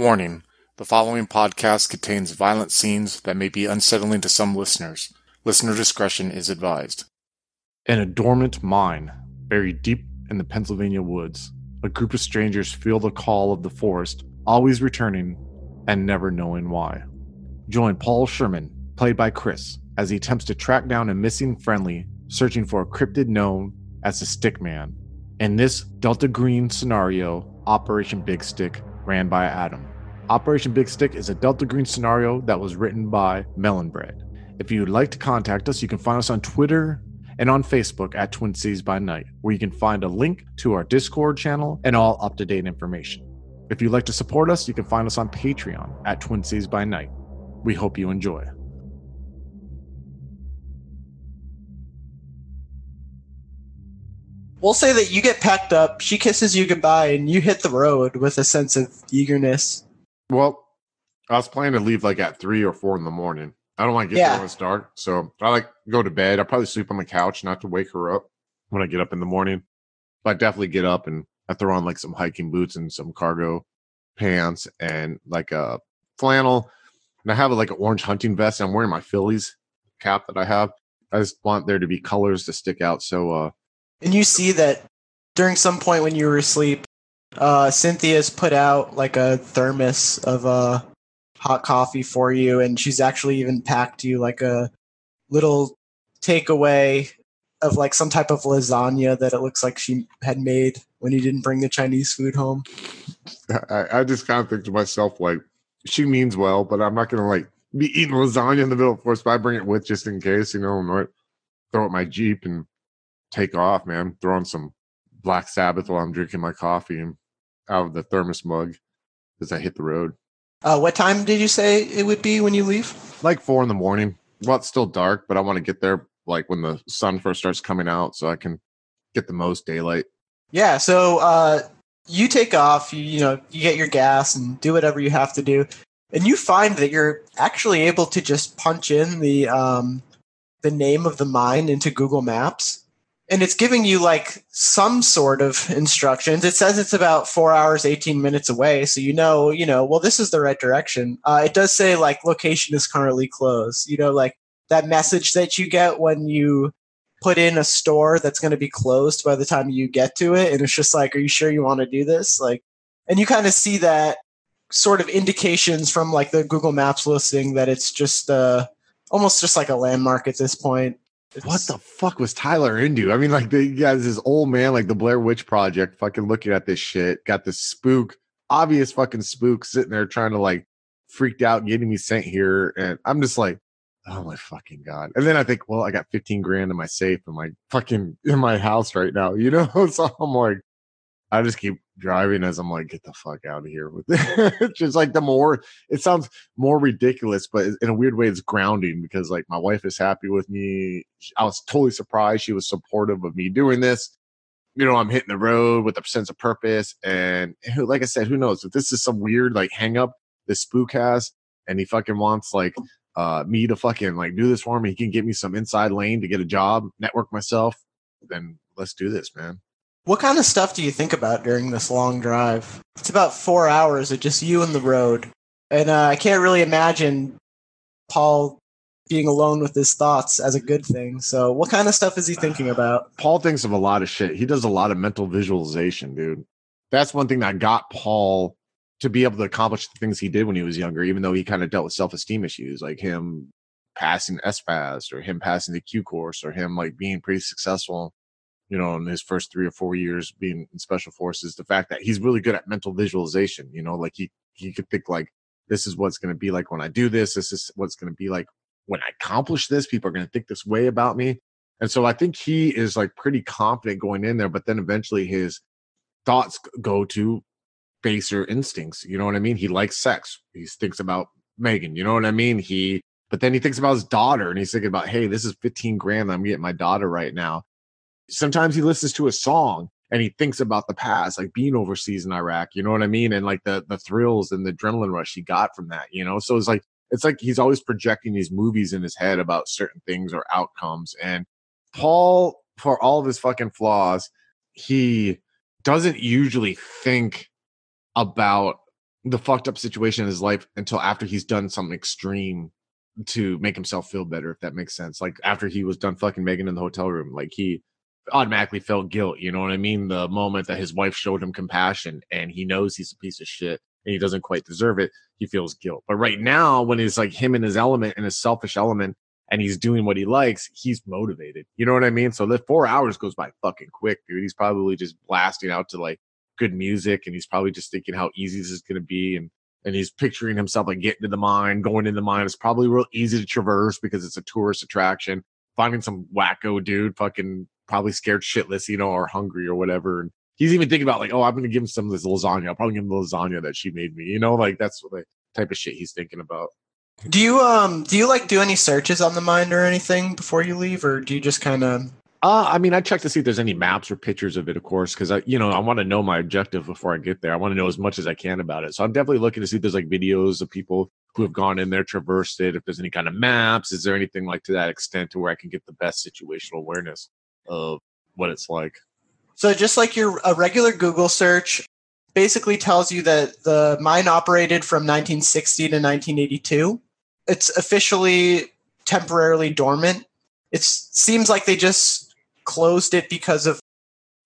Warning the following podcast contains violent scenes that may be unsettling to some listeners. Listener discretion is advised. In a dormant mine, buried deep in the Pennsylvania woods, a group of strangers feel the call of the forest, always returning and never knowing why. Join Paul Sherman, played by Chris, as he attempts to track down a missing friendly, searching for a cryptid known as the Stickman. In this Delta Green scenario, Operation Big Stick ran by Adam. Operation Big Stick is a Delta Green scenario that was written by Melon Bread. If you would like to contact us, you can find us on Twitter and on Facebook at Twin Cities by Night, where you can find a link to our Discord channel and all up to date information. If you'd like to support us, you can find us on Patreon at Twin Cities by Night. We hope you enjoy. We'll say that you get packed up, she kisses you goodbye, and you hit the road with a sense of eagerness. Well, I was planning to leave like at three or four in the morning. I don't want to get Yeah. there when it's dark, so I like go to bed. I probably sleep on the couch, not to wake her up when I get up in the morning. But I definitely get up and I throw on like some hiking boots and some cargo pants and like a flannel. And I have like an orange hunting vest. I'm wearing my Phillies cap that I have. I just want there to be colors to stick out. So uh And you see that during some point when you were asleep, uh, Cynthia's put out like a thermos of uh, hot coffee for you, and she's actually even packed you like a little takeaway of like some type of lasagna that it looks like she had made when you didn't bring the Chinese food home. I, I just kind of think to myself, like, she means well, but I'm not gonna like be eating lasagna in the middle of the forest, but I bring it with just in case, you know, and throw it my Jeep and take off, man. Throw on some Black Sabbath while I'm drinking my coffee and out of the thermos mug as I hit the road. Uh, what time did you say it would be when you leave? Like four in the morning. Well, it's still dark, but I want to get there like when the sun first starts coming out so I can get the most daylight. Yeah, so uh, you take off, you, you know, you get your gas and do whatever you have to do, and you find that you're actually able to just punch in the um, the name of the mine into Google Maps, and it's giving you like some sort of instructions. It says it's about four hours, eighteen minutes away, so you know, you know, well, this is the right direction. Uh, it does say like location is currently closed. You know, like that message that you get when you put in a store that's going to be closed by the time you get to it and it's just like are you sure you want to do this like and you kind of see that sort of indications from like the google maps listing that it's just uh almost just like a landmark at this point What the fuck was Tyler into? I mean, like the guys, this old man, like the Blair Witch Project, fucking looking at this shit, got this spook, obvious fucking spook sitting there trying to like freaked out, getting me sent here, and I'm just like, oh my fucking god. And then I think, well, I got 15 grand in my safe in my fucking in my house right now, you know. So I'm like, I just keep driving as I'm like, get the fuck out of here with it. It's just like the more it sounds more ridiculous, but in a weird way, it's grounding because like my wife is happy with me. I was totally surprised she was supportive of me doing this. You know, I'm hitting the road with a sense of purpose, and like I said, who knows if this is some weird like hang up this spook has, and he fucking wants like uh me to fucking like do this for me. He can get me some inside lane to get a job, network myself. Then let's do this, man. What kind of stuff do you think about during this long drive? It's about four hours of just you and the road. And uh, i can't really imagine paul being alone with his thoughts as a good thing. So what kind of stuff is he thinking about? Paul thinks of a lot of shit. He does a lot of mental visualization, dude. That's one thing that got Paul to be able to accomplish the things he did when he was younger, even though he kind of dealt with self esteem issues, like him passing SFAS or him passing the Q course or him like being pretty successful, you know, in his first three or four years being in special forces. The fact that he's really good at mental visualization, you know, like he he could think like this is what's going to be like when I do this. This is what's going to be like when I accomplish this. People are going to think this way about me. And so I think he is like pretty confident going in there, but then eventually his thoughts go to baser instincts. You know what I mean? He likes sex. He thinks about Megan. You know what I mean? He, but then he thinks about his daughter and he's thinking about, hey, this is 15 grand I'm getting my daughter right now. Sometimes he listens to a song and he thinks about the past, like being overseas in Iraq. You know what I mean? And like the the thrills and the adrenaline rush he got from that. You know, so it's like it's like he's always projecting these movies in his head about certain things or outcomes. And Paul, for all of his fucking flaws, he doesn't usually think about the fucked up situation in his life until after he's done something extreme to make himself feel better, if that makes sense. Like after he was done fucking Megan in the hotel room, like he automatically felt guilt. You know what I mean? The moment that his wife showed him compassion and he knows he's a piece of shit and he doesn't quite deserve it, he feels guilt. But right now, when it's like him in his element and his selfish element, and he's doing what he likes, he's motivated. You know what I mean? So the four hours goes by fucking quick, dude. He's probably just blasting out to like good music and he's probably just thinking how easy this is gonna be and and he's picturing himself like getting to the mine, going in the mine. It's probably real easy to traverse because it's a tourist attraction. Finding some wacko dude, fucking probably scared shitless, you know, or hungry or whatever. And he's even thinking about like, oh, I'm gonna give him some of this lasagna. I'll probably give him the lasagna that she made me. You know, like that's what the type of shit he's thinking about. Do you um do you like do any searches on the mind or anything before you leave, or do you just kind of? Uh, I mean, I check to see if there's any maps or pictures of it, of course, because I, you know, I want to know my objective before I get there. I want to know as much as I can about it. So I'm definitely looking to see if there's like videos of people who have gone in there, traversed it. If there's any kind of maps, is there anything like to that extent to where I can get the best situational awareness of what it's like? So just like your a regular Google search, basically tells you that the mine operated from 1960 to 1982 it's officially temporarily dormant. It seems like they just closed it because of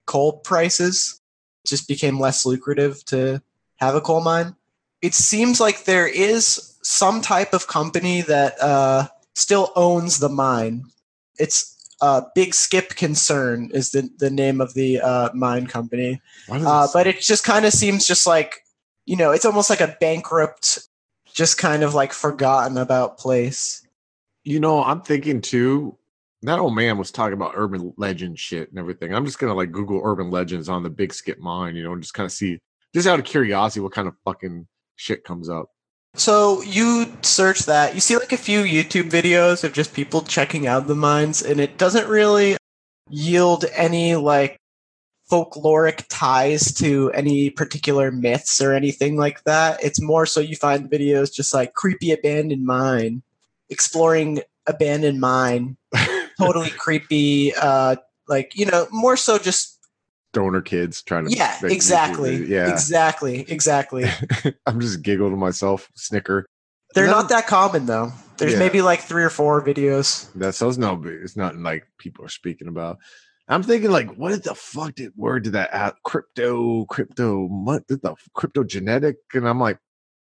coal prices. It just became less lucrative to have a coal mine. It seems like there is some type of company that uh, still owns the mine. It's uh, Big Skip Concern is the, the name of the uh, mine company. Uh, but it just kind of seems just like, you know, it's almost like a bankrupt just kind of like forgotten about place. You know, I'm thinking too. That old man was talking about urban legend shit and everything. I'm just gonna like Google urban legends on the Big Skip mine, you know, and just kind of see, just out of curiosity, what kind of fucking shit comes up. So you search that, you see like a few YouTube videos of just people checking out the mines, and it doesn't really yield any like folkloric ties to any particular myths or anything like that. It's more so you find videos just like creepy abandoned mine, exploring abandoned mine, totally creepy. Uh, like you know, more so just stoner kids trying to. Yeah, exactly. Yeah, exactly, exactly. I'm just giggle to myself, snicker. They're not that common though. There's yeah. maybe like three or four videos. That's so it's no. It's not like people are speaking about. I'm thinking like, what the fuck did word did that add? Crypto, crypto, what did the crypto genetic? And I'm like,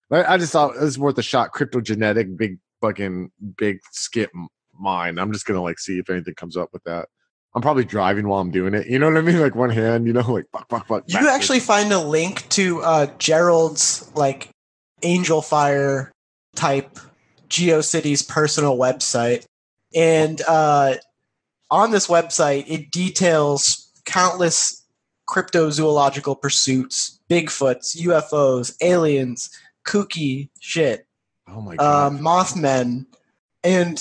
I, I just thought it was worth a shot. Crypto genetic, big fucking big skip mine. I'm just gonna like see if anything comes up with that. I'm probably driving while I'm doing it. You know what I mean? Like one hand, you know, like fuck, fuck, fuck. You actually find a link to uh Gerald's like Angelfire type GeoCities personal website. And uh on this website, it details countless cryptozoological pursuits, Bigfoots, UFOs, aliens, kooky shit. Oh my god. Um, Mothmen. And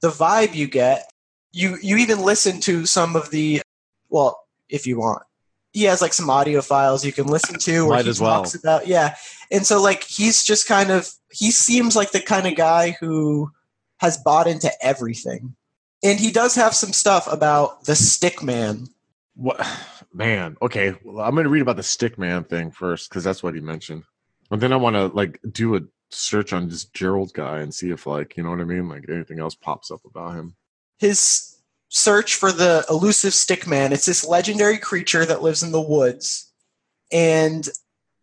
the vibe you get, you you even listen to some of the well, if you want. He has like some audio files you can listen to where Might he talks well. about yeah. And so like he's just kind of he seems like the kind of guy who has bought into everything and he does have some stuff about the stick man what man okay well, i'm gonna read about the stick man thing first because that's what he mentioned and then i want to like do a search on this gerald guy and see if like you know what i mean like anything else pops up about him his search for the elusive stick man it's this legendary creature that lives in the woods and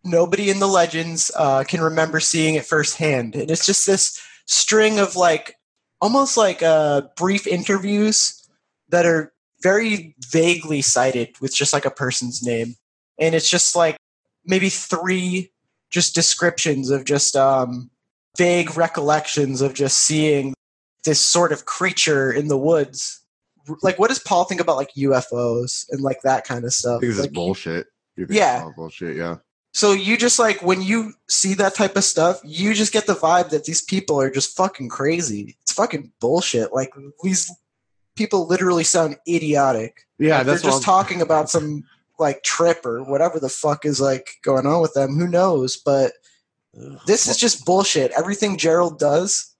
nobody in the legends uh, can remember seeing it firsthand and it's just this string of like almost like uh, brief interviews that are very vaguely cited with just like a person's name. And it's just like maybe three just descriptions of just um, vague recollections of just seeing this sort of creature in the woods. Like, what does Paul think about like UFOs and like that kind of stuff? This like, is bullshit. yeah, bullshit. Yeah. So you just like when you see that type of stuff, you just get the vibe that these people are just fucking crazy. It's fucking bullshit. Like these people literally sound idiotic. Yeah, like, they're just talking about some like trip or whatever the fuck is like going on with them. Who knows? But this is just bullshit. Everything Gerald does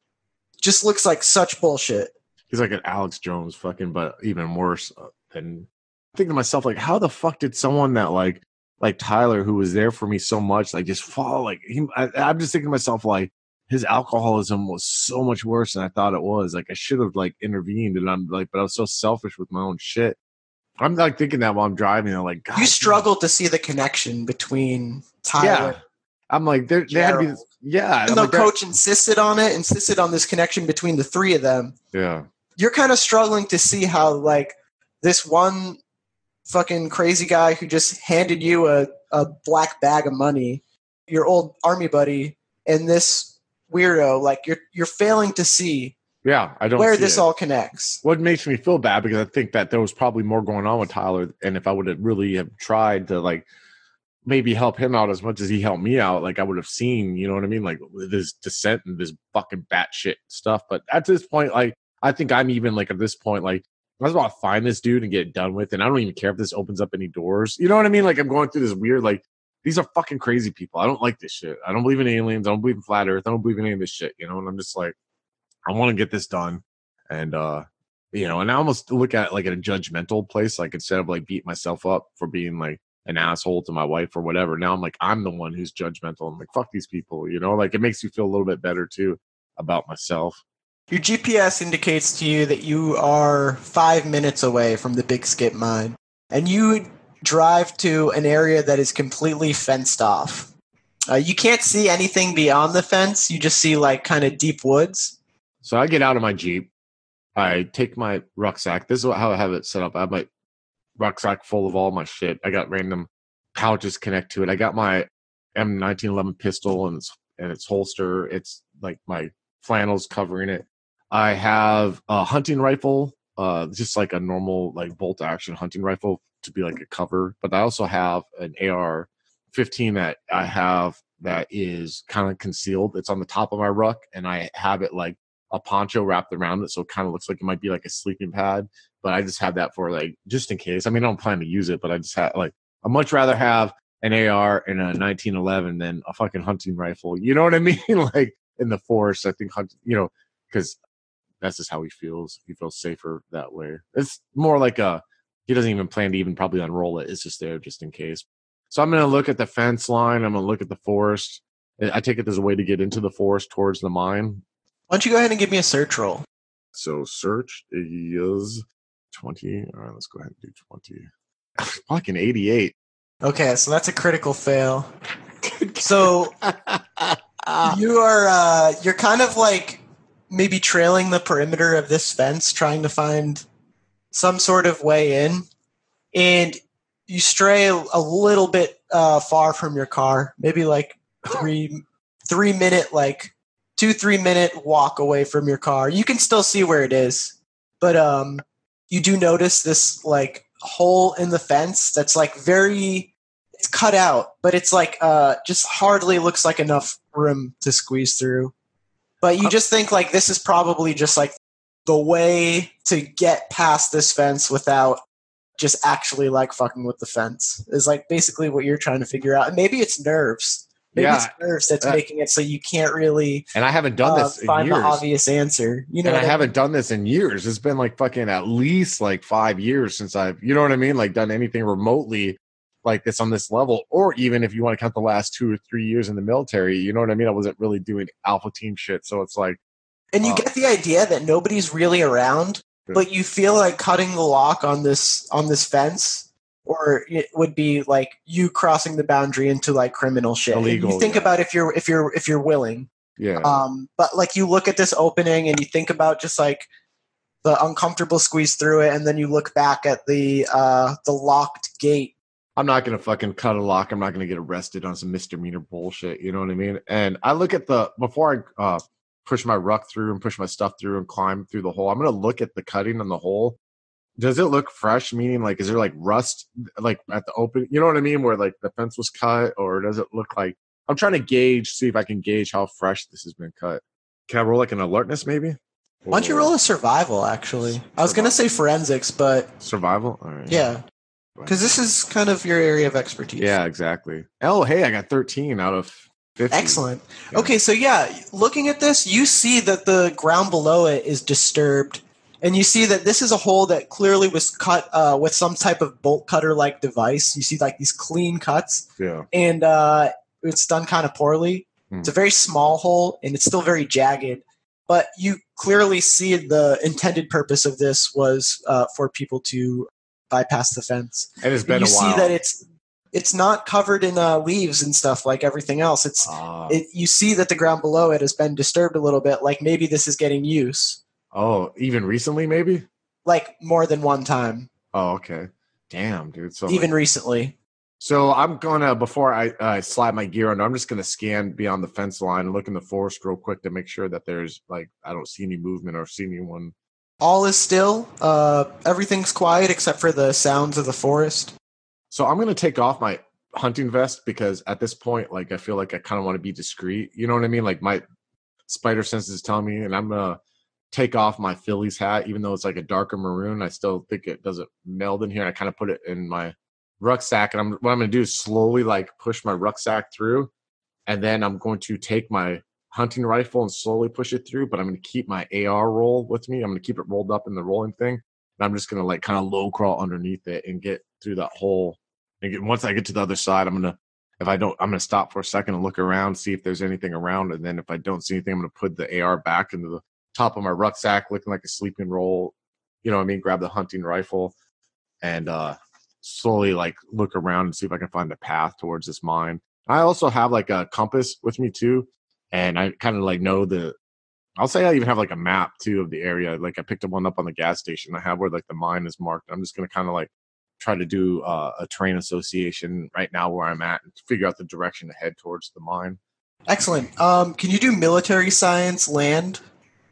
just looks like such bullshit. He's like an Alex Jones, fucking, but even worse. Uh, than thinking to myself, like, how the fuck did someone that like like Tyler, who was there for me so much, like just fall. Like he, I, I'm just thinking to myself, like his alcoholism was so much worse than I thought it was. Like I should have like intervened, and I'm like, but I was so selfish with my own shit. I'm like thinking that while I'm driving. I'm like, God, you struggled to see the connection between Tyler. Yeah. I'm like, there, there had to be, yeah. I'm though like, coach insisted on it, insisted on this connection between the three of them, yeah, you're kind of struggling to see how like this one fucking crazy guy who just handed you a, a black bag of money, your old army buddy, and this weirdo, like you're you're failing to see yeah. I don't where this it. all connects. what makes me feel bad because I think that there was probably more going on with Tyler, and if I would have really have tried to like maybe help him out as much as he helped me out, like I would have seen, you know what I mean, like this descent and this fucking batshit stuff. But at this point, like I think I'm even like at this point, like I was about to find this dude and get it done with, and I don't even care if this opens up any doors. You know what I mean? Like I'm going through this weird like. These are fucking crazy people. I don't like this shit. I don't believe in aliens. I don't believe in flat earth. I don't believe in any of this shit, you know? And I'm just like, I want to get this done. And uh you know, and I almost look at like in a judgmental place, like instead of like beat myself up for being like an asshole to my wife or whatever. Now I'm like, I'm the one who's judgmental. I'm like, fuck these people, you know, like it makes you feel a little bit better too about myself. Your GPS indicates to you that you are five minutes away from the Big Skip mine, and you drive to an area that is completely fenced off. Uh, you can't see anything beyond the fence. You just see like kind of deep woods. So I get out of my Jeep. I take my rucksack. This is how I have it set up. I have my rucksack full of all my shit. I got random pouches connect to it. I got my M1911 pistol and its and its holster. It's like my flannels covering it. I have a hunting rifle, uh, just like a normal like bolt action hunting rifle to be like a cover. But I also have an AR 15 that I have that is kind of concealed. It's on the top of my ruck, and I have it like a poncho wrapped around it, so it kind of looks like it might be like a sleeping pad. But I just have that for like just in case. I mean, I don't plan to use it, but I just have like I much rather have an AR and a 1911 than a fucking hunting rifle. You know what I mean? like in the forest, I think hunt, you know, because that's just how he feels. He feels safer that way. It's more like a he doesn't even plan to even probably unroll it. It's just there just in case. So I'm gonna look at the fence line. I'm gonna look at the forest. I take it there's a way to get into the forest towards the mine. Why don't you go ahead and give me a search roll? So search is 20. All right, let's go ahead and do 20. Fucking 88. Okay, so that's a critical fail. So you are uh, you're kind of like maybe trailing the perimeter of this fence, trying to find some sort of way in, and you stray a, little bit uh, far from your car, maybe like three three minute like two three minute walk away from your car. You can still see where it is, but um, you do notice this like hole in the fence that's like very it's cut out, but it's like uh just hardly looks like enough room to squeeze through. But you just think like this is probably just like the way to get past this fence without just actually like fucking with the fence is like basically what you're trying to figure out. And maybe it's nerves. Maybe Yeah, it's nerves that's uh, making it so you can't really and I haven't done uh, this in find years. the obvious answer. You know, and I what haven't done this in years. It's been like fucking at least like five years since I've, you know what I mean? Like done anything remotely like this on this level, or even if you want to count the last two or three years in the military, you know what I mean? I wasn't really doing alpha team shit. So it's like, And you Uh, get the idea that nobody's really around, but you feel like cutting the lock on this on this fence, or it would be like you crossing the boundary into like criminal shit. Illegal, you think yeah. about if you're if you're if you're willing. yeah. Um, but like you look at this opening and you think about just like the uncomfortable squeeze through it, and then you look back at the uh the locked gate. I'm not gonna fucking cut a lock. I'm not gonna get arrested on some misdemeanor bullshit. You know what I mean? And I look at the before I uh, push my ruck through and push my stuff through and climb through the hole. I'm gonna look at the cutting on the hole. Does it look fresh? Meaning, like, is there like rust, like at the open? You know what I mean? Where like the fence was cut, or does it look like? I'm trying to gauge, see if I can gauge how fresh this has been cut. Can I roll like an alertness, maybe? Why don't you roll a survival? Actually, I was gonna say forensics, but survival? All right. yeah, because this is kind of your area of expertise. Yeah, exactly. Oh, hey, I got 13 out of 50. Excellent. Yeah. Okay, so yeah, looking at this, you see that the ground below it is disturbed and you see that this is a hole that clearly was cut uh, with some type of bolt cutter like device. You see like these clean cuts, Yeah. and uh, it's done kind of poorly. Hmm. It's a very small hole, and it's still very jagged. But you clearly see the intended purpose of this was uh, for people to bypass the fence. And it's And been you a while. You see that it's it's not covered in uh, leaves and stuff like everything else. It's Ah. it, you see that the ground below it has been disturbed a little bit. Like maybe this is getting use, oh, even recently, maybe. like more than one time, Oh, okay. Damn, dude. So even recently. So I'm gonna before I uh, slide my gear under, I'm just gonna scan beyond the fence line and look in the forest real quick to make sure that there's like I don't see any movement or see anyone. All is still. Uh, everything's quiet except for the sounds of the forest. So I'm gonna take off my hunting vest because at this point, like I feel like I kind of want to be discreet. You know what I mean? Like my spider senses tell me, and I'm gonna take off my Phillies hat, even though it's like a darker maroon. I still think it doesn't meld in here. I kind of put it in my rucksack, and I'm what I'm gonna do is slowly like push my rucksack through, and then I'm going to take my hunting rifle and slowly push it through. But I'm gonna keep my AR roll with me. I'm gonna keep it rolled up in the rolling thing. And I'm just gonna like kind of low crawl underneath it and get through that hole. And get, once I get to the other side, I'm gonna if I don't, I'm gonna stop for a second and look around, see if there's anything around, and then if I don't see anything, I'm gonna put the AR back into the top of my rucksack, looking like a sleeping roll. You know what I mean? Grab the hunting rifle and uh slowly like look around and see if I can find a path towards this mine. I also have like a compass with me too, and I kind of like know the. I'll say I even have like a map too of the area. Like I picked up one up on the gas station. I have where like the mine is marked. I'm just gonna kind of like try to do uh, a terrain association right now where I'm at and figure out the direction to head towards the mine. Excellent. Um, can you do military science land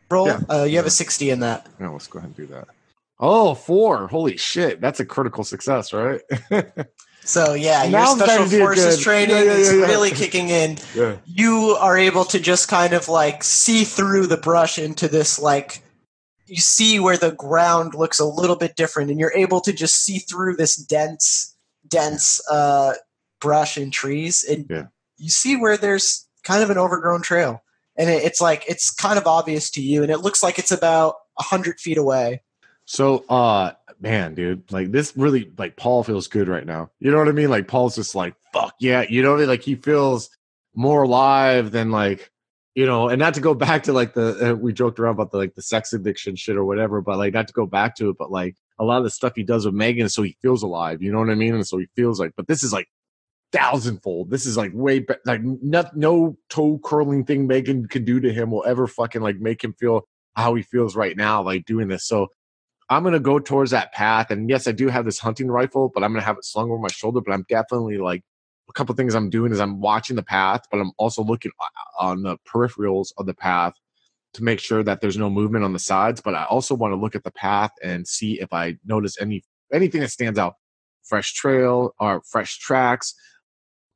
roll? Yeah. Uh, you have a sixty in that. Yeah, let's go ahead and do that. Oh, four! Holy shit, that's a critical success, right? So yeah, your Now I'm special starting to do forces good. training Yeah, yeah, is yeah, yeah. really kicking in. You are able to just kind of like see through the brush into this like you see where the ground looks a little bit different, and you're able to just see through this dense, dense uh, brush and trees, and you see where there's kind of an overgrown trail, and it, it's like it's kind of obvious to you, and it looks like it's about a hundred feet away. So, uh, man, dude, like this really, like Paul feels good right now. You know what I mean? Like Paul's just like, fuck yeah. You know, what I mean? like he feels more alive than like, you know, and not to go back to like the, uh, we joked around about the like the sex addiction shit or whatever, but like not to go back to it, but like a lot of the stuff he does with Megan, so he feels alive. You know what I mean? And so he feels like, but this is like thousandfold. This is like way be- like no, no toe curling thing Megan could do to him will ever fucking like make him feel how he feels right now, like doing this. So I'm gonna go towards that path. And yes, I do have this hunting rifle, but I'm gonna have it slung over my shoulder. But I'm definitely like a couple things I'm doing is I'm watching the path, but I'm also looking uh, uh, on the peripherals of the path to make sure that there's no movement on the sides. But I also want to look at the path and see if I notice any anything that stands out. Fresh trail or fresh tracks.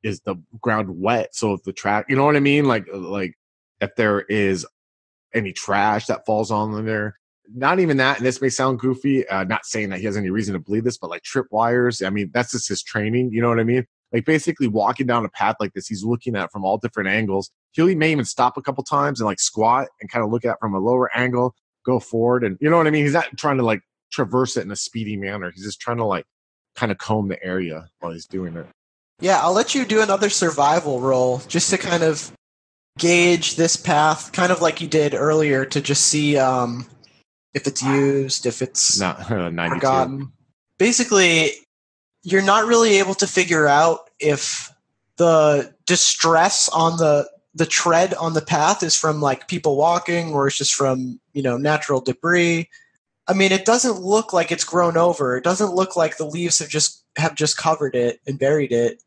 Is the ground wet? So if the track, you know what I mean? Like like if there is any trash that falls on there. Not even that, and this may sound goofy. Uh, not saying that he has any reason to believe this, but like trip wires. I mean, that's just his training. You know what I mean? Like basically walking down a path like this, he's looking at from all different angles. He may even stop a couple times and like squat and kind of look at from a lower angle, go forward, and you know what I mean. He's not trying to like traverse it in a speedy manner. He's just trying to like kind of comb the area while he's doing it. Yeah, I'll let you do another survival roll just to kind of gauge this path, kind of like you did earlier, to just see um, if it's used, if it's Not uh, forgotten. Basically, you're not really able to figure out if the distress on the the tread on the path is from like people walking or it's just from you know natural debris. I mean, it doesn't look like it's grown over. It doesn't look like the leaves have just have just covered it and buried it.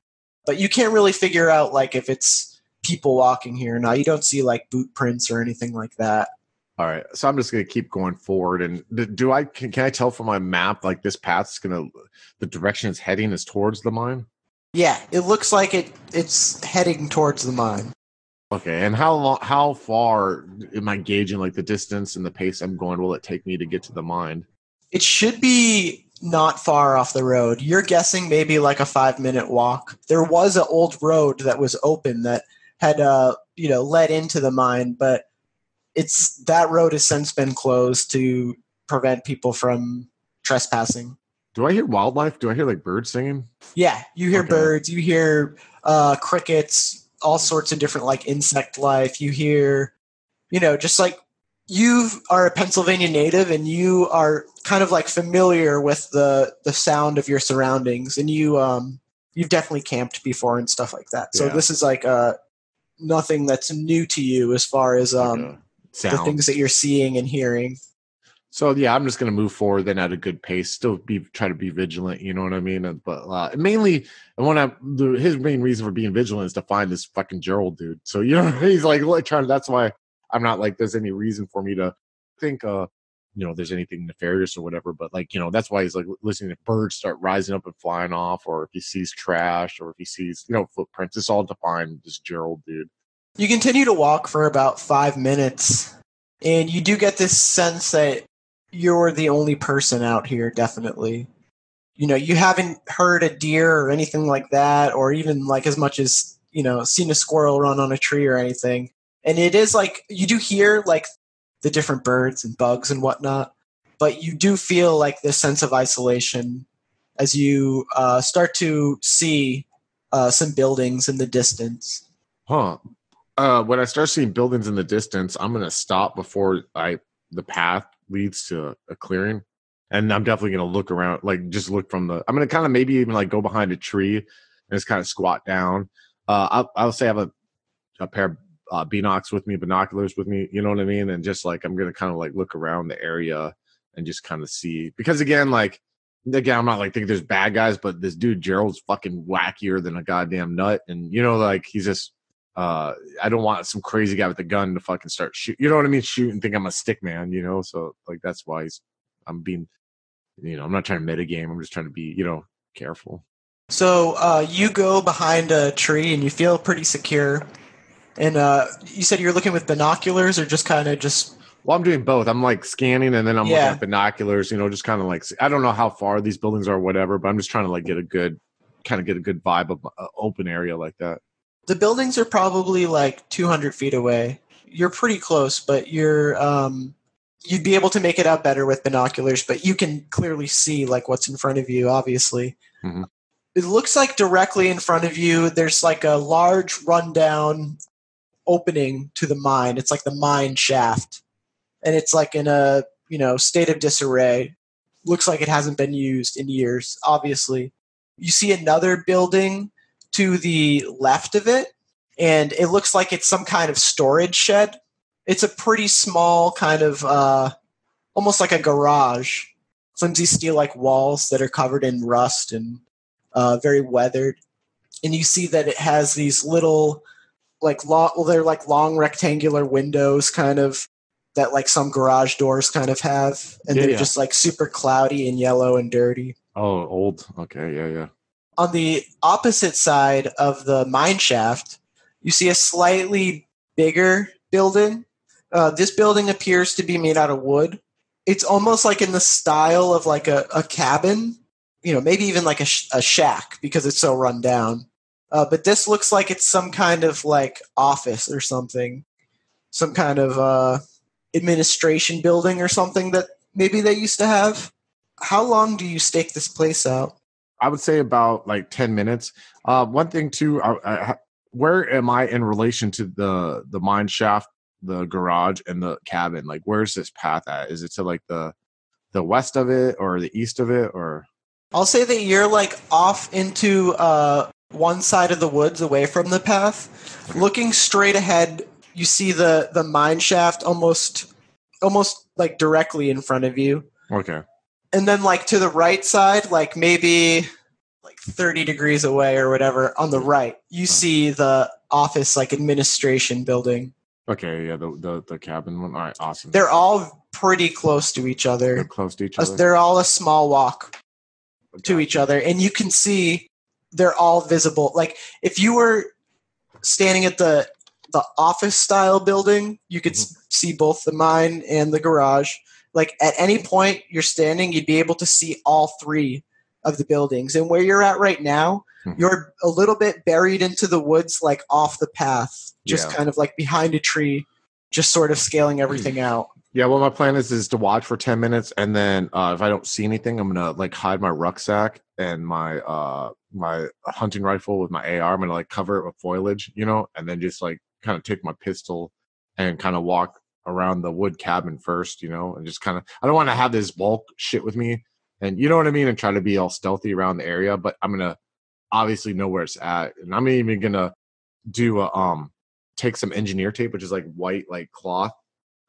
But you can't really figure out like if it's people walking here now. You don't see like boot prints or anything like that. All right, so I'm just gonna keep going forward. And do I can, can I tell from my map like this path's gonna the direction it's heading is towards the mine? Yeah, it looks like it it's heading towards the mine. Okay, and how long, how far am I gauging like the distance and the pace I'm going? Will it take me to get to the mine? It should be not far off the road. You're guessing maybe like a five minute walk. There was an old road that was open that had uh you know led into the mine, but it's that road has since been closed to prevent people from trespassing. Do I hear wildlife? Do I hear like birds singing? Yeah, you hear Okay. birds, you hear uh, crickets, all sorts of different like insect life. You hear, you know, just like you are a Pennsylvania native and you are kind of like familiar with the the sound of your surroundings, and you um you've definitely camped before and stuff like that. So Yeah. this is like uh nothing that's new to you as far as um a the things that you're seeing and hearing. So yeah, I'm just gonna move forward then at a good pace. Still be try to be vigilant. You know what I mean? But uh, mainly, I want to. his main reason for being vigilant is to find this fucking Gerald dude. So you know he's like like, trying. That's why I'm not like there's any reason for me to think uh you know there's anything nefarious or whatever. But like you know that's why he's like listening to birds start rising up and flying off, or if he sees trash, or if he sees you know footprints. It's all to find this Gerald dude. You continue to walk for about five minutes, and you do get this sense that you're the only person out here, definitely. You know, you haven't heard a deer or anything like that, or even like as much as, you know, seen a squirrel run on a tree or anything. And it is like, you do hear like the different birds and bugs and whatnot, but you do feel like this sense of isolation as you uh, start to see uh, some buildings in the distance. Huh. Uh, when I start seeing buildings in the distance, I'm gonna stop before I the path leads to a clearing, and I'm definitely gonna look around, like just look from the. I'm gonna kind of maybe even like go behind a tree and just kind of squat down. Uh, I'll, I'll say I have a a pair of uh, binocs with me, binoculars with me. You know what I mean? And just like I'm gonna kind of like look around the area and just kind of see because again, like again, I'm not like thinking there's bad guys, but this dude Gerald's fucking wackier than a goddamn nut, and you know, like he's just. Uh, I don't want some crazy guy with a gun to fucking start shoot. You know what I mean? Shoot and think I'm a stick man. You know, so like that's why he's. I'm being. You know, I'm not trying to metagame. I'm just trying to be, you know, careful. So uh, you go behind a tree and you feel pretty secure. And uh, you said you're looking with binoculars or just kind of just. Well, I'm doing both. I'm like scanning and then I'm Yeah. looking at binoculars. You know, just kind of like I don't know how far these buildings are, or whatever. But I'm just trying to like get a good, kind of get a good vibe of uh, open area like that. The buildings are probably like 200 feet away. You're pretty close, but you're. Um, you'd be able to make it out better with binoculars, but you can clearly see like what's in front of you, obviously. Mhm. It looks like directly in front of you, there's like a large rundown opening to the mine. It's like the mine shaft. And it's like in a, you know, state of disarray. Looks like it hasn't been used in years, obviously. You see another building to the left of it, and it looks like it's some kind of storage shed. It's a pretty small kind of uh almost like a garage. Flimsy steel like walls that are covered in rust and uh, very weathered. And you see that it has these little like long well they're like long rectangular windows kind of that like some garage doors kind of have and Yeah, they're yeah. just like super cloudy and yellow and dirty Oh, old. Okay, yeah, yeah. On the opposite side of the mine shaft you see a slightly bigger building. Uh, this building appears to be made out of wood. It's almost like in the style of like a, a cabin you know maybe even like a, sh- a shack because it's so run down. Uh, but this looks like it's some kind of like office or something. Some kind of uh, administration building or something that maybe they used to have. How long do you stake this place out I would say about like ten minutes. Uh, one thing too, I, I, where am I in relation to the the mine shaft, the garage, and the cabin? Like, where's this path at? Is it to like the the west of it or the east of it or? I'll say that you're like off into uh, one side of the woods away from the path. Looking straight ahead, you see the the mine shaft almost almost like directly in front of you. Okay. And then like to the right side, like maybe like 30 degrees away or whatever on the right, you see the office like administration building. Okay. Yeah. The the the cabin one. All right. Awesome. They're all pretty close to each other. They're close to each other. They're all a small walk to each other and you can see they're all visible like if you were standing at the the office style building you could mm-hmm. s see both the mine and the garage like at any point you're standing you'd be able to see all three of the buildings and where you're at right now Mhm. you're a little bit buried into the woods like off the path just Yeah. kind of like behind a tree just sort of scaling everything out Yeah, well, my plan is is to watch for ten minutes, and then uh, if I don't see anything, I'm gonna like hide my rucksack and my uh my hunting rifle with my AR. I'm gonna like cover it with foliage, you know, and then just like kind of take my pistol and kind of walk around the wood cabin first, you know, and just kind of I don't want to have this bulk shit with me, and you know what I mean, and try to be all stealthy around the area. But I'm gonna obviously know where it's at, and I'm even gonna do a um take some engineer tape, which is like white like cloth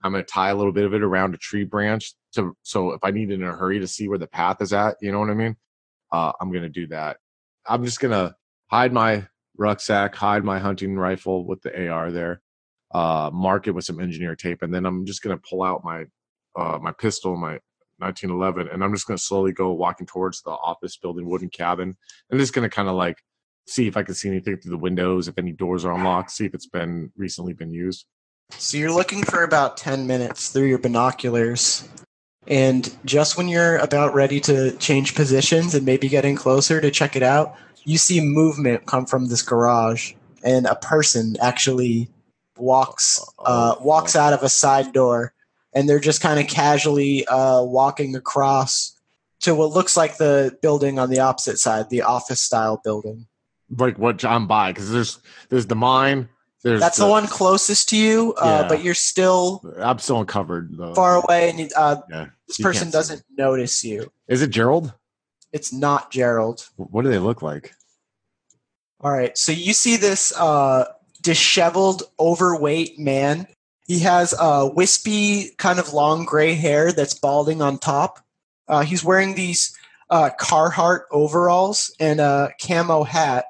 I'm going to tie a little bit of it around a tree branch to so if I need it in a hurry to see where the path is at, you know what I mean? Uh, I'm going to do that. I'm just going to hide my rucksack, hide my hunting rifle with the AR there, uh, mark it with some engineer tape, and then I'm just to pull out my uh, my pistol, my 1911, and I'm just to slowly go walking towards the office building, wooden cabin. I'm just to kind of like see if I can see anything through the windows, if any doors are unlocked, see if it's been recently been used. So you're looking for about 10 minutes through your binoculars. And just when you're about ready to change positions and maybe getting closer to check it out, you see movement come from this garage and a person actually walks uh, walks out of a side door and they're just kind of casually uh, walking across to what looks like the building on the opposite side, the office style building. Like what I'm by, because there's there's the mine, there's That's the, the, one closest to you, uh, yeah. but you're still. I'm still uncovered though. Far away, and uh, yeah. this person doesn't notice you. Is it Gerald? It's not Gerald. What do they look like? All right, so you see this uh, disheveled, overweight man. He has a wispy, kind of long gray hair that's balding on top. Uh, he's wearing these uh, Carhartt overalls and a camo hat,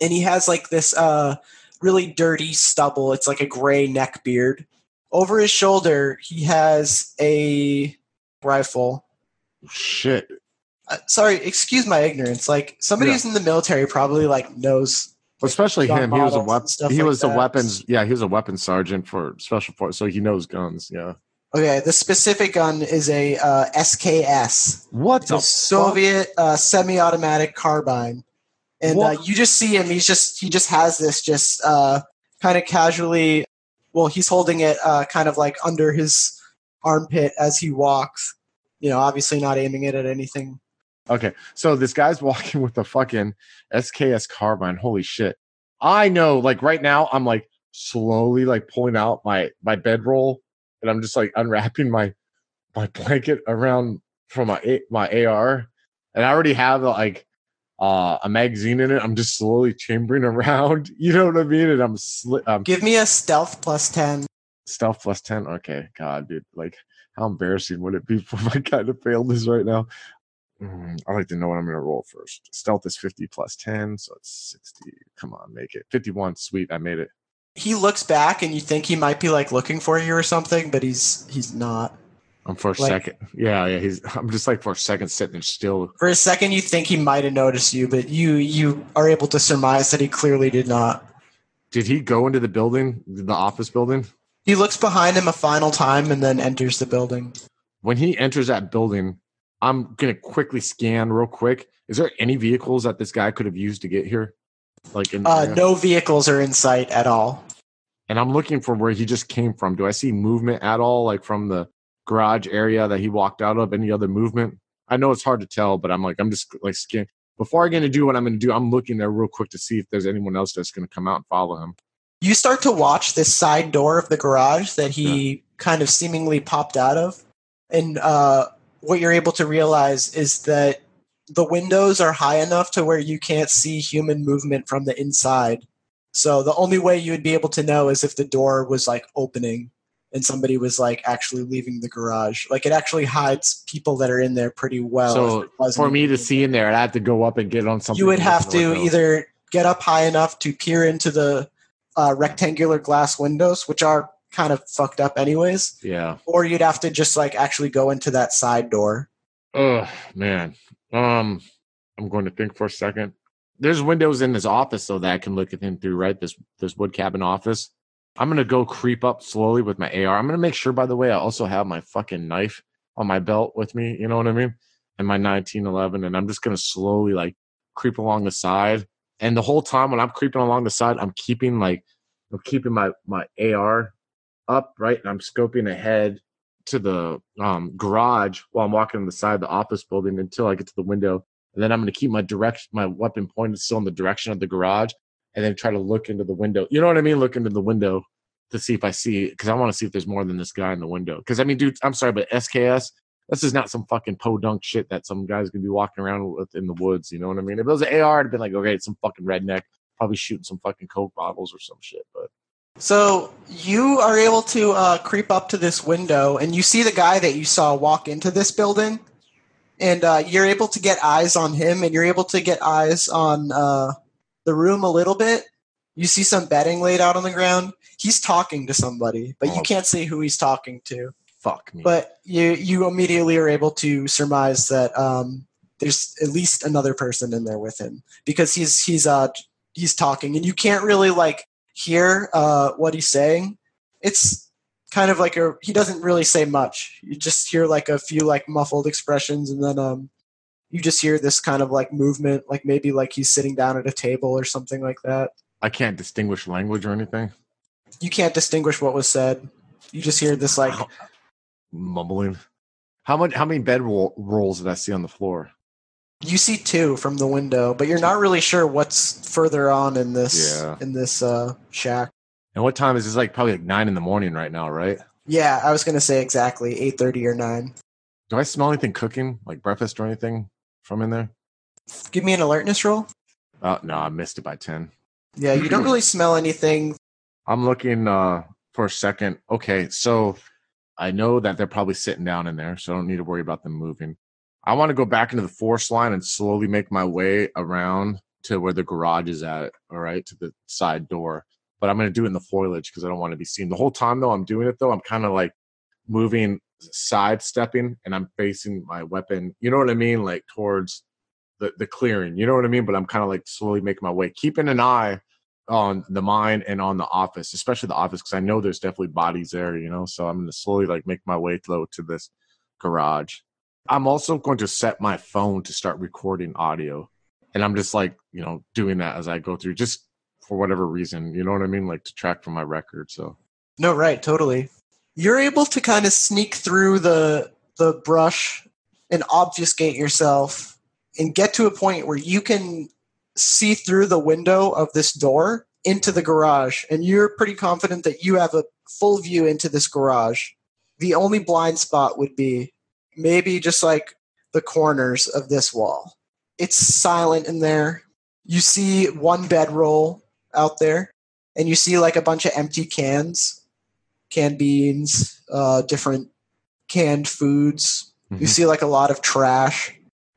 and he has like this uh, really dirty stubble. It's like a gray neck beard. Over his shoulder, he has a rifle. Shit. Uh, sorry, excuse my ignorance. Like somebody yeah. who's in the military probably like knows. Especially him. He was a weapon. He like was that. a weapons. Yeah, he was a weapons sergeant for special force, so he knows guns. Yeah. Okay, the specific gun is a uh, SKS. What the Soviet uh, semi-automatic carbine and uh, you just see him. He's just he just has this just uh, kind of casually. Well, he's holding it uh, kind of like under his armpit as he walks. You know, obviously not aiming it at anything. Okay, so this guy's walking with a fucking SKS carbine. Holy shit! I know. Like right now, I'm like slowly like pulling out my my bedroll, and I'm just like unwrapping my my blanket around from my my AR, and I already have like uh, a magazine in it. I'm just slowly chambering around. You know what I mean? And I'm sli- um, give me a stealth plus ten. Stealth plus ten. Okay, God, dude, like how embarrassing would it be if I kind of failed this right now? Mm, I like to know what I'm going to roll first. Stealth is 50 plus 10, so it's 60. Come on, make it 51. Sweet, I made it. He looks back, and you think he might be like looking for you or something, but he's he's not. I'm for a like, second. Yeah, yeah. He's. I'm just like for a second sitting there still. For a second, you think he might have noticed you, but you you are able to surmise that he clearly did not. Did he go into the building, the office building? He looks behind him a final time and then enters the building. When he enters that building, I'm gonna quickly scan real quick. Is there any vehicles that this guy could have used to get here? Like, in, uh, no vehicles are in sight at all. And I'm looking for where he just came from. Do I see movement at all, like from the garage area that he walked out of? Any other movement? I know it's hard to tell, but I'm like, I'm just like scan. Before I'm going to do what I'm going to do, I'm looking there real quick to see if there's anyone else that's going to come out and follow him. You start to watch this side door of the garage that he yeah. kind of seemingly popped out of. And uh, what you're able to realize is that the windows are high enough to where you can't see human movement from the inside. So the only way you would be able to know is if the door was like opening and somebody was like actually leaving the garage. Like it actually hides people that are in there pretty well. So for me to see in there, I'd have to go up and get on something. You would have to either get up high enough to peer into the uh, rectangular glass windows, which are kind of fucked up anyways. Yeah. Or you'd have to just like actually go into that side door. Oh man. Um, I'm going to think for a second. There's windows in this office so that I can look at him through, right? This this wood cabin office. I'm gonna go creep up slowly with my AR. I'm gonna make sure, by the way, I also have my fucking knife on my belt with me. You know what I mean? And my 1911, and I'm just gonna slowly like creep along the side. And the whole time when I'm creeping along the side, I'm keeping like I'm keeping my my AR up, right? And I'm scoping ahead to the um, garage while I'm walking on the side of the office building until I get to the window, and then I'm going to keep my direction, my weapon pointed still in the direction of the garage, and then try to look into the window. You know what I mean? Look into the window to see if I see because I want to see if there's more than this guy in the window. Because I mean, dude, I'm sorry, but SKS, this is not some fucking podunk shit that some guys gonna be walking around with in the woods. You know what I mean? If it was an AR, I'd been like, okay, it's some fucking redneck, probably shooting some fucking coke bottles or some shit. But So you are able to uh, creep up to this window, and you see the guy that you saw walk into this building, and uh, you're able to get eyes on him, and you're able to get eyes on uh, the room a little bit. You see some bedding laid out on the ground. He's talking to somebody, but you Oh. can't see who he's talking to. fuck me. But you you immediately are able to surmise that um, there's at least another person in there with him because he's he's uh he's talking, and you can't really like hear uh, what he's saying. It's kind of like a he doesn't really say much. You just hear like a few like muffled expressions, and then um you just hear this kind of like movement, like maybe like he's sitting down at a table or something like that. I can't distinguish language or anything. You can't distinguish what was said. You just hear this like Mumbling. How much? How many bed roll, rolls did I see on the floor? You see two from the window, but you're not really sure what's further on in this Yeah. in this uh, shack. And what time is this? Like probably like nine in the morning right now, right? Yeah, I was gonna say exactly eight thirty or nine. Do I smell anything cooking, like breakfast or anything from in there? Give me an alertness roll. Oh no, I missed it by ten. Yeah, you don't really smell anything. I'm looking uh for a second. Okay, so I know that they're probably sitting down in there, so I don't need to worry about them moving. I want to go back into the forest line and slowly make my way around to where the garage is at, all right, to the side door. But I'm going to do it in the foliage because I don't want to be seen. The whole time though I'm doing it though, I'm kind of like moving sidestepping and I'm facing my weapon, you know what I mean, like towards the the clearing. You know what I mean? But I'm kind of like slowly making my way, keeping an eye on the mine and on the office, especially the office, because I know there's definitely bodies there, you know. So I'm gonna slowly like make my way though to this garage. I'm also going to set my phone to start recording audio. And I'm just like, you know, doing that as I go through, just for whatever reason, you know what I mean? Like to track from my record. So No, right, totally. You're able to kind of sneak through the the brush and obfuscate yourself and get to a point where you can see through the window of this door into the garage and you're pretty confident that you have a full view into this garage. The only blind spot would be maybe just like the corners of this wall. It's silent in there. You see one bedroll out there and you see like a bunch of empty cans, canned beans, uh, different canned foods. You Mhm. see like a lot of trash,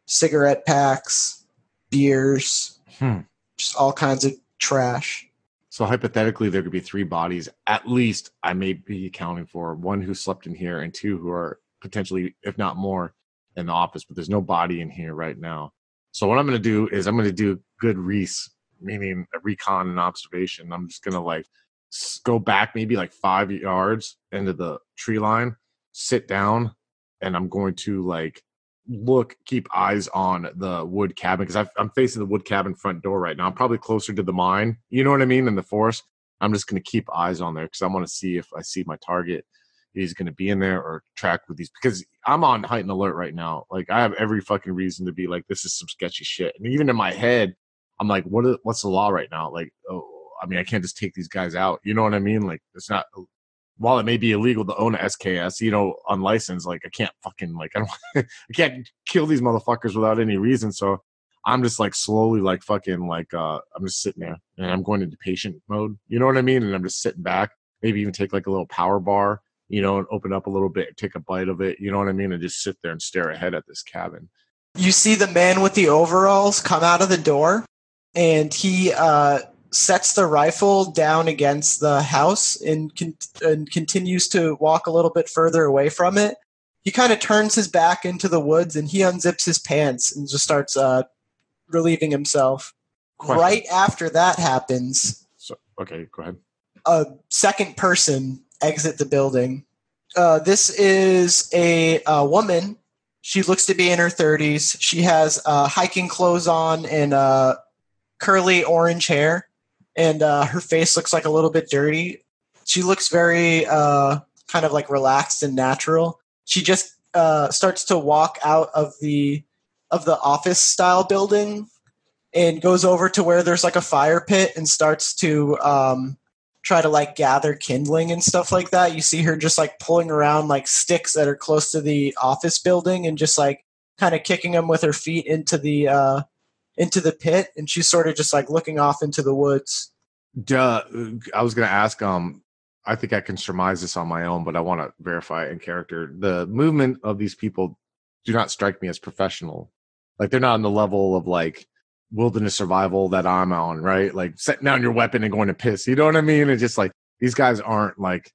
cigarette packs, beers, Hmm. just all kinds of trash. So hypothetically, there could be three bodies. At least I may be accounting for one who slept in here and two who are potentially, if not more, in the office. But there's no body in here right now. So what I'm going to do is I'm going to do good Reese, meaning a recon and observation. I'm just going to like go back maybe like five yards into the tree line, sit down, and I'm going to like look, keep eyes on the wood cabin because I'm facing the wood cabin front door right now. I'm probably closer to the mine, you know what I mean, in the forest. I'm just going to keep eyes on there because I want to see if I see my target is going to be in there or track with these because I'm on heightened alert right now. Like I have every fucking reason to be like, this is some sketchy shit. And even in my head, I'm like, what? Is, what's the law right now? Like, oh, I mean, I can't just take these guys out. You know what I mean? Like, it's not. While it may be illegal to own a SKS, you know, unlicensed, like I can't fucking like I don't, I can't kill these motherfuckers without any reason. So I'm just like slowly like fucking like uh I'm just sitting there and I'm going into patient mode. You know what I mean? And I'm just sitting back, maybe even take like a little power bar, you know, and open up a little bit, take a bite of it, you know what I mean? And just sit there and stare ahead at this cabin. You see the man with the overalls come out of the door, and he uh, sets the rifle down against the house and, con- and continues to walk a little bit further away from it. He kind of turns his back into the woods and he unzips his pants and just starts uh, relieving himself. Question. Right after that happens, So okay, go ahead. a second person exit the building. Uh, this is a, uh woman. She looks to be in her 30s. She has uh, hiking clothes on and uh, curly orange hair, and uh, her face looks like a little bit dirty. She looks very uh, kind of like relaxed and natural. she just starts to walk out of the of the office style building and goes over to where there's like a fire pit and starts to um, try to like gather kindling and stuff like that. You see her just like pulling around like sticks that are close to the office building and just like kind of kicking them with her feet into the uh, into the pit, and she's sort of just like looking off into the woods. Duh. I was gonna ask. Um, I think I can surmise this on my own, but I want to verify in character. The movement of these people do not strike me as professional. Like they're not on the level of like wilderness survival that I'm on, right? Like setting down your weapon and going to piss. You know what I mean? It's just like these guys aren't like.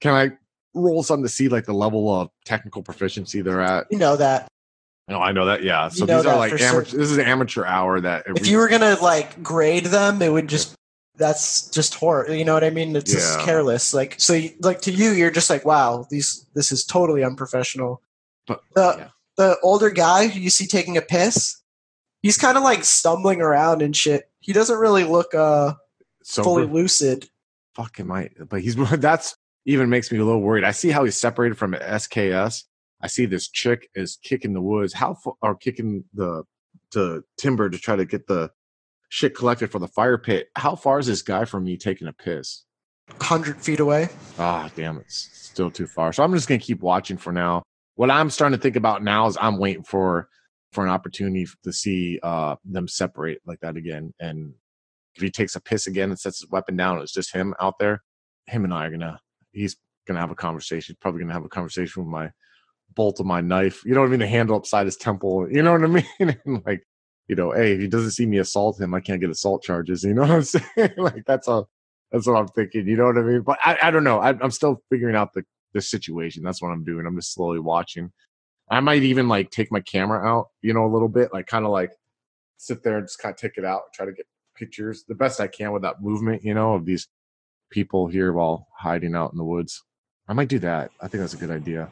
Can I roll something to see like the level of technical proficiency they're at? You know that. No, I know that. Yeah. So You know these are like amateur. certain. This is amateur hour that If you were gonna like grade them, it would just that's just horror. You know what I mean? It's just careless. Like so, you- like to you, you're just like, wow, these this is totally unprofessional. But- the yeah. the older guy who you see taking a piss, he's kind of like stumbling around and shit. He doesn't really look uh sober. fully lucid. fuck am I? But he's that's even makes me a little worried. I see how he's separated from SKS. I see this chick is kicking the woods. How far or kicking the the timber to try to get the shit collected for the fire pit. How far is this guy from me taking a piss? Hundred feet away. Ah, damn, it's still too far. So I'm just gonna keep watching for now. What I'm starting to think about now is I'm waiting for for an opportunity to see uh them separate like that again. And if he takes a piss again and sets his weapon down, it's just him out there. Him and I are gonna. He's gonna have a conversation. He's Probably gonna have a conversation with my bolt of my knife. You know what I mean? The handle upside his temple. You know what I mean? and like, you know, hey, if he doesn't see me assault him, I can't get assault charges. You know what I'm saying? like that's all. That's what I'm thinking. You know what I mean? But I, I don't know. I, I'm still figuring out the the situation. That's what I'm doing. I'm just slowly watching. I might even like take my camera out, you know, a little bit, like kind of like sit there and just kind of take it out, and try to get pictures the best I can without movement, you know, of these people here while hiding out in the woods. I might do that. I think that's a good idea.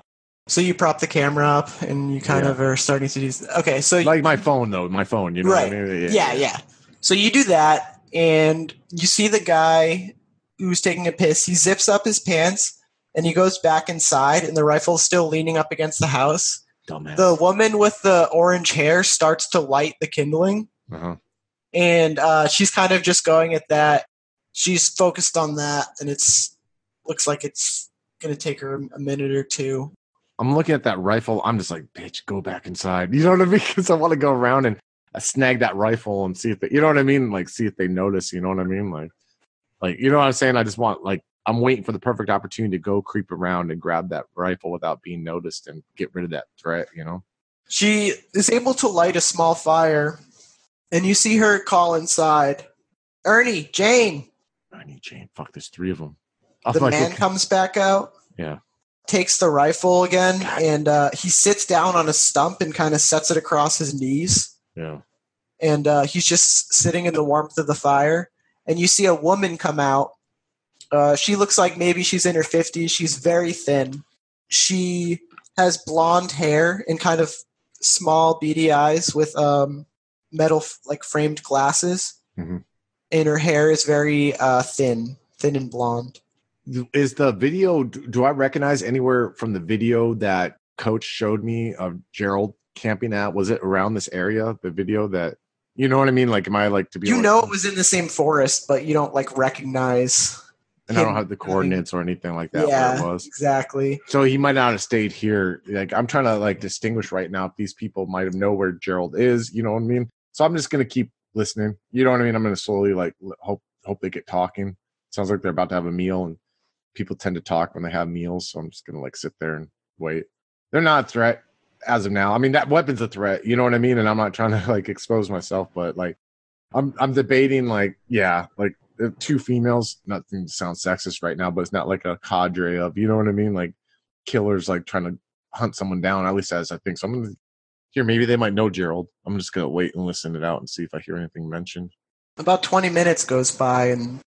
So you prop the camera up and you kind Yeah. of are starting to do. Okay, so Like my phone though, my phone, you know Right. what I mean? yeah, yeah. So you do that, and you see the guy who's taking a piss. He zips up his pants and he goes back inside, and the rifle's still leaning up against the house. Dumbass. The woman with the orange hair starts to light the kindling, uh-huh. and uh, she's kind of just going at that. She's focused on that, and it's looks like it's going to take her a minute or two. I'm looking at that rifle. I'm just like, bitch, go back inside. You know what I mean? Because I want to go around and uh, snag that rifle and see if they, you know what I mean? Like, see if they notice. You know what I mean? Like, like you know what I'm saying? I just want like I'm waiting for the perfect opportunity to go creep around and grab that rifle without being noticed and get rid of that threat. You know? She is able to light a small fire, and you see her call inside. Ernie, Jane. Need Jane. Fuck, there's three of them. The man comes back out. Yeah. Takes the rifle again, God. and uh, he sits down on a stump and kind of sets it across his knees. yeah. And uh, he's just sitting in the warmth of the fire. And you see a woman come out. Uh, she looks like maybe she's in her 50s. She's very thin. She has blonde hair and kind of small, beady eyes with um, metal, like framed glasses. Mhm. And her hair is very uh, thin, thin and blonde. Is the video? Do I recognize anywhere from the video that Coach showed me of Gerald camping at? Was it around this area? The video that you know what I mean? Like, am I like to be? You able- know it was in the same forest, but you don't like recognize. And I don't have the coordinates or anything like that yeah, where it was. exactly. So he might not have stayed here. Like I'm trying to like distinguish right now if these people might have know where Gerald is. You know what I mean? So I'm just gonna keep listening. You know what I mean? I'm gonna slowly like hope hope they get talking. Sounds like they're about to have a meal, and people tend to talk when they have meals. So I'm just gonna like sit there and wait. They're not a threat as of now. I mean that weapon's a threat. You know what I mean? And I'm not trying to like expose myself, but like I'm I'm debating like yeah like two females. Nothing sounds sexist right now, but it's not like a cadre of you know what I mean like killers like trying to hunt someone down. At least as I think. So I'm gonna here. Maybe they might know Gerald. I'm just gonna wait and listen it out and see if I hear anything mentioned. About 20 minutes goes by and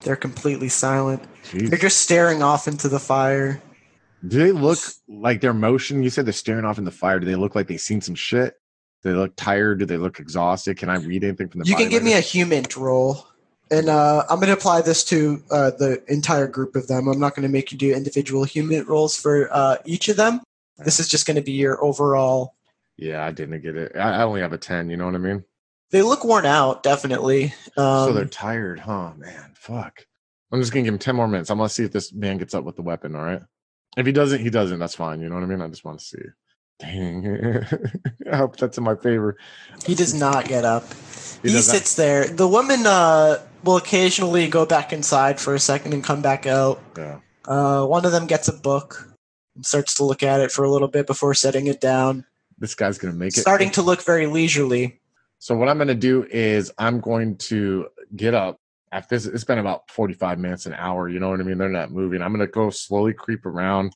they're completely silent. Jeez. They're just staring off into the fire. Do they look like their motion? You said they're staring off in the fire. Do they look like they've seen some shit? Do they look tired? Do they look exhausted? Can I read anything from the? You can give me a HUMINT roll. And uh, I'm going to apply this to uh, the entire group of them. I'm not going to make you do individual HUMINT rolls for uh, each of them. This is just going to be your overall. Yeah, I didn't get it. I only have a ten. You know what I mean? They look worn out, definitely. Um, so they're tired, huh? Man, fuck. I'm just gonna give him ten more minutes. I'm gonna see if this man gets up with the weapon. All right. If he doesn't, he doesn't. That's fine. You know what I mean? I just want to see. Dang. I hope that's in my favor. he does not get up. He He, sits there. The woman uh, will occasionally go back inside for a second and come back out. Yeah. Uh, one of them gets a book and starts to look at it for a little bit before setting it down, This guy's gonna make it. starting to look very leisurely. So what I'm going to do is I'm going to get up. After this, it's been about 45 minutes, an hour. You know what I mean? They're not moving. I'm going to go slowly creep around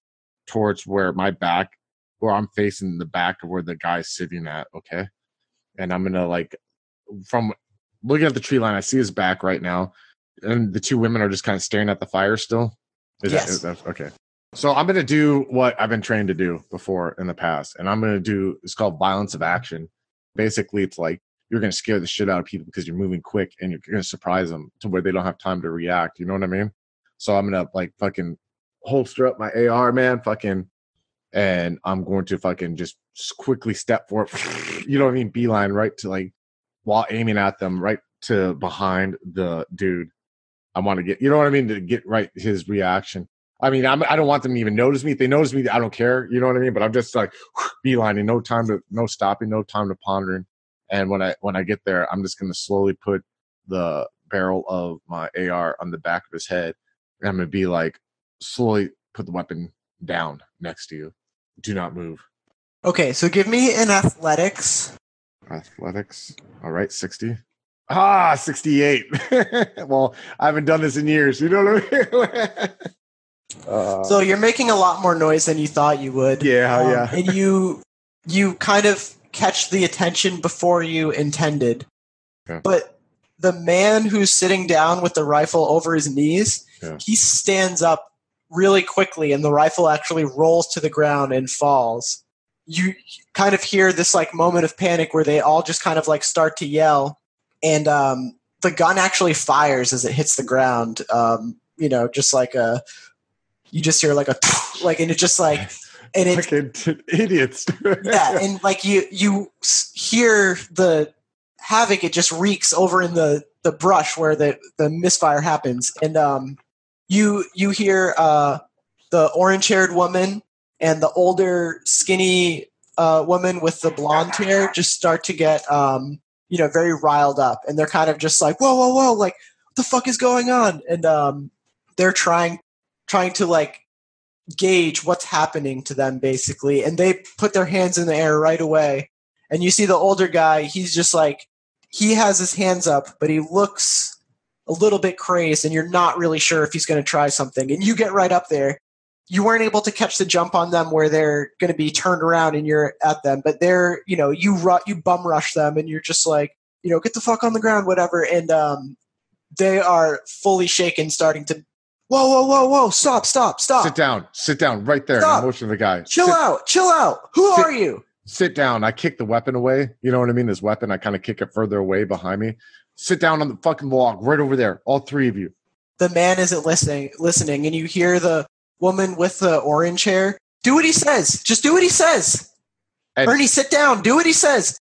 towards where my back, where I'm facing the back of where the guy's sitting at. Okay, and I'm going to like from looking at the tree line, I see his back right now, and the two women are just kind of staring at the fire still. Is Yes. that, okay? So I'm going to do what I've been trained to do before in the past, and I'm going to do. It's called violence of action. Basically, it's like you're going to scare the shit out of people because you're moving quick and you're going to surprise them to where they don't have time to react. You know what I mean? So I'm going to like fucking holster up my AR, man, fucking, and I'm going to fucking just quickly step forward. You know what I mean? Beeline right to like while aiming at them right to behind the dude. I want to get, you know what I mean? To get right his reaction. I mean, I'm, I don't want them to even notice me. If they notice me, I don't care. You know what I mean? But I'm just like beelining, no time to, no stopping, no time to pondering. And when I when I get there, I'm just gonna slowly put the barrel of my AR on the back of his head, and I'm gonna be like, slowly put the weapon down next to you. Do not move. Okay, so give me an athletics. Athletics. All right, 60. Ah, 68. well, I haven't done this in years. You know what I mean? uh, So you're making a lot more noise than you thought you would. yeah, Um, yeah. and you you kind of catch the attention before you intended. Okay. But the man who's sitting down with the rifle over his knees, Yeah. he stands up really quickly and the rifle actually rolls to the ground and falls. You kind of hear this like moment of panic where they all just kind of like start to yell and um, the gun actually fires as it hits the ground. Um, you know, just like a you just hear like a like and it just like and it Fucking idiots. yeah, and like you you hear the havoc it just reeks over in the the brush where the the misfire happens, and um, you you hear uh the orange haired woman and the older skinny uh woman with the blonde hair just start to get um you know very riled up, and they're kind of just like whoa whoa whoa like what the fuck is going on, and um they're trying trying to like gauge what's happening to them basically and they put their hands in the air right away and you see the older guy he's just like he has his hands up but he looks a little bit crazed and you're not really sure if he's going to try something and you get right up there you weren't able to catch the jump on them where they're going to be turned around and you're at them but they're you know you ru- you bum rush them and you're just like you know get the fuck on the ground whatever and um they are fully shaken starting to whoa whoa whoa whoa stop stop stop Sit down. Sit down right there. Stop. Motion the guy. Chill sit, out, chill out. Who Sit- are you? Sit down. I kick the weapon away. You know what I mean? This weapon, I kind of kick it further away behind me. Sit down on the fucking log right over there. All three of you. The man isn't listening, listening, and you hear the woman with the orange hair. Do what he says. Just do what he says. And- Ernie, sit down. Do what he says.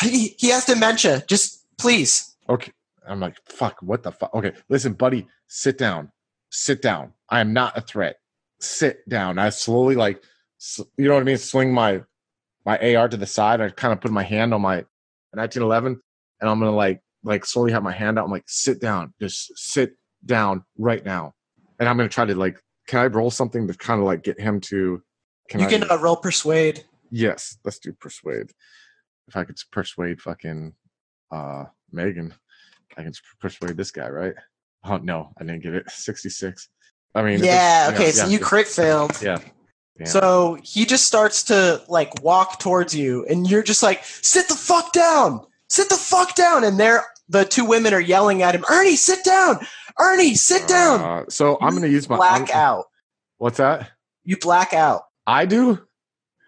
He, he has dementia. Just please. Okay. I'm like, fuck, what the fuck? Okay, listen, buddy, sit down. Sit down. I am not a threat. Sit down. I slowly like you know what I mean, swing my my AR to the side. I kind of put my hand on my 1911 and I'm gonna like like slowly have my hand out. I'm like, sit down. Just sit down right now. And I'm gonna try to like can I roll something to kind of like get him to can you I can uh, roll persuade. Yes, let's do persuade. If I could persuade fucking uh Megan, I can persuade this guy, right? Oh no, I didn't get it. 66. I mean, Yeah. Okay. so yeah, you crit failed. Yeah. Damn. So he just starts to like walk towards you, and you're just like, "Sit the fuck down! Sit the fuck down!" And they're the two women are yelling at him, "Ernie, sit down! Ernie, sit down!" Uh, so I'm gonna use my black I'm- out. What's that? You black out. I do?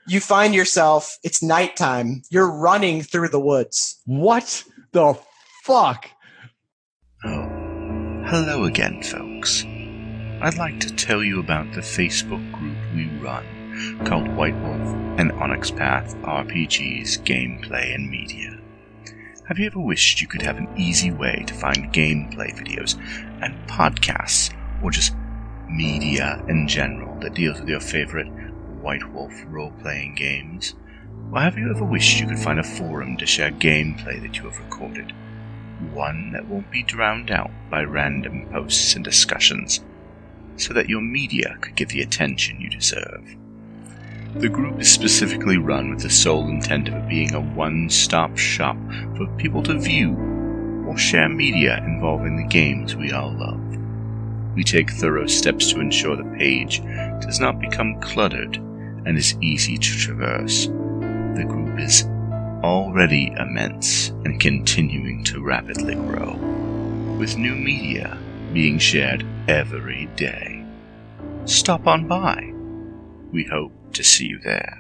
You find yourself. It's nighttime. You're running through the woods. What the fuck? Oh, hello again, folks. I'd like to tell you about the Facebook group we run called White Wolf and Onyx Path RPG's gameplay and media. Have you ever wished you could have an easy way to find gameplay videos and podcasts, or just media in general that deals with your favorite White Wolf role playing games? Or have you ever wished you could find a forum to share gameplay that you have recorded? One that won't be drowned out by random posts and discussions, so that your media could get the attention you deserve. The group is specifically run with the sole intent of it being a one stop shop for people to view or share media involving the games we all love. We take thorough steps to ensure the page does not become cluttered and is easy to traverse. The group is already immense and continuing to rapidly grow, with new media being shared every day. Stop on by. We hope to see you there.